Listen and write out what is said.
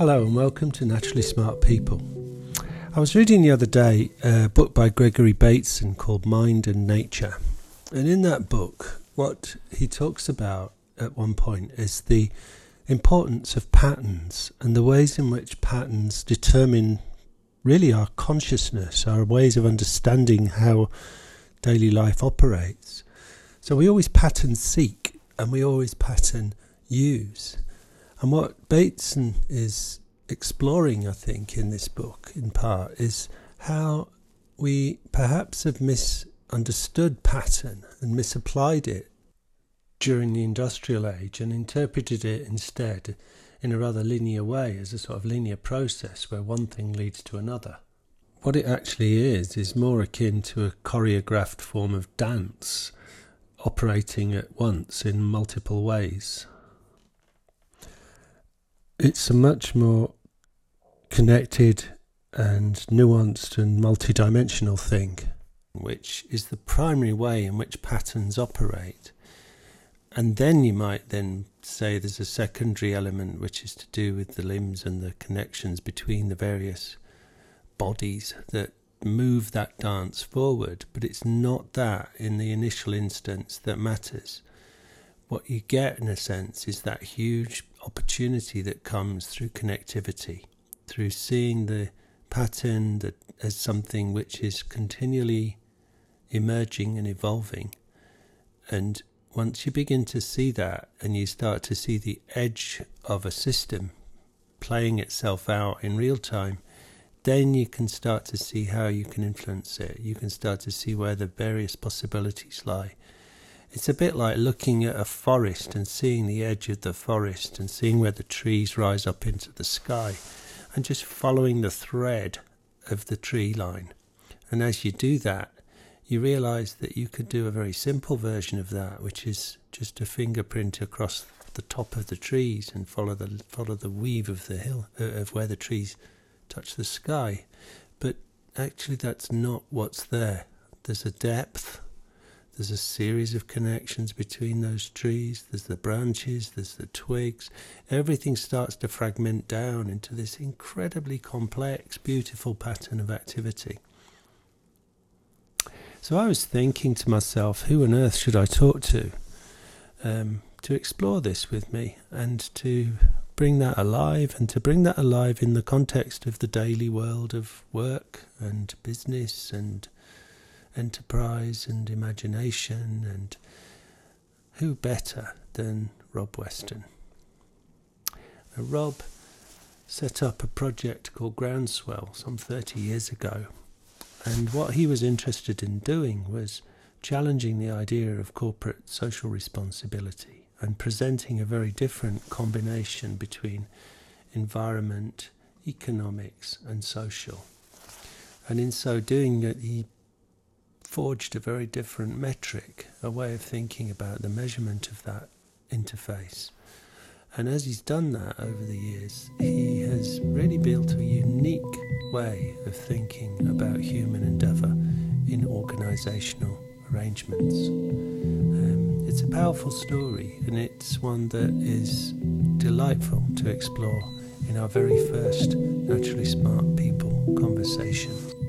Hello and welcome to Naturally Smart People. I was reading the other day a book by Gregory Bateson called Mind and Nature. And in that book, what he talks about at one point is the importance of patterns and the ways in which patterns determine really our consciousness, our ways of understanding how daily life operates. So we always pattern seek and we always pattern use. And what Bateson is exploring, I think, in this book, in part, is how we perhaps have misunderstood pattern and misapplied it during the industrial age and interpreted it instead in a rather linear way as a sort of linear process where one thing leads to another. What it actually is, is more akin to a choreographed form of dance operating at once in multiple ways. It's a much more connected and nuanced and multidimensional thing, which is the primary way in which patterns operate. And then you might then say there's a secondary element which is to do with the limbs and the connections between the various bodies that move that dance forward. But it's not that in the initial instance that matters. What you get, in a sense, is that huge opportunity that comes through connectivity, through seeing the pattern that as something which is continually emerging and evolving and once you begin to see that and you start to see the edge of a system playing itself out in real time, then you can start to see how you can influence it. You can start to see where the various possibilities lie. It's a bit like looking at a forest and seeing the edge of the forest and seeing where the trees rise up into the sky and just following the thread of the tree line. And as you do that, you realize that you could do a very simple version of that, which is just a fingerprint across the top of the trees and follow the follow the weave of the hill uh, of where the trees touch the sky. But actually, that's not what's there. There's a depth. There's a series of connections between those trees. There's the branches. There's the twigs. Everything starts to fragment down into this incredibly complex, beautiful pattern of activity. So I was thinking to myself, who on earth should I talk to um, to explore this with me and to bring that alive and to bring that alive in the context of the daily world of work and business and enterprise and imagination and who better than Rob Weston? Now, Rob set up a project called Groundswell some 30 years ago and what he was interested in doing was challenging the idea of corporate social responsibility and presenting a very different combination between environment, economics, and social. And in so doing, he forged a very different metric, a way of thinking about the measurement of that interface. And as he's done that over the years, he has really built a unique way of thinking about human endeavour in organisational arrangements. Um, it's a powerful story, and it's one that is delightful to explore in our very first Naturally Smart People conversation.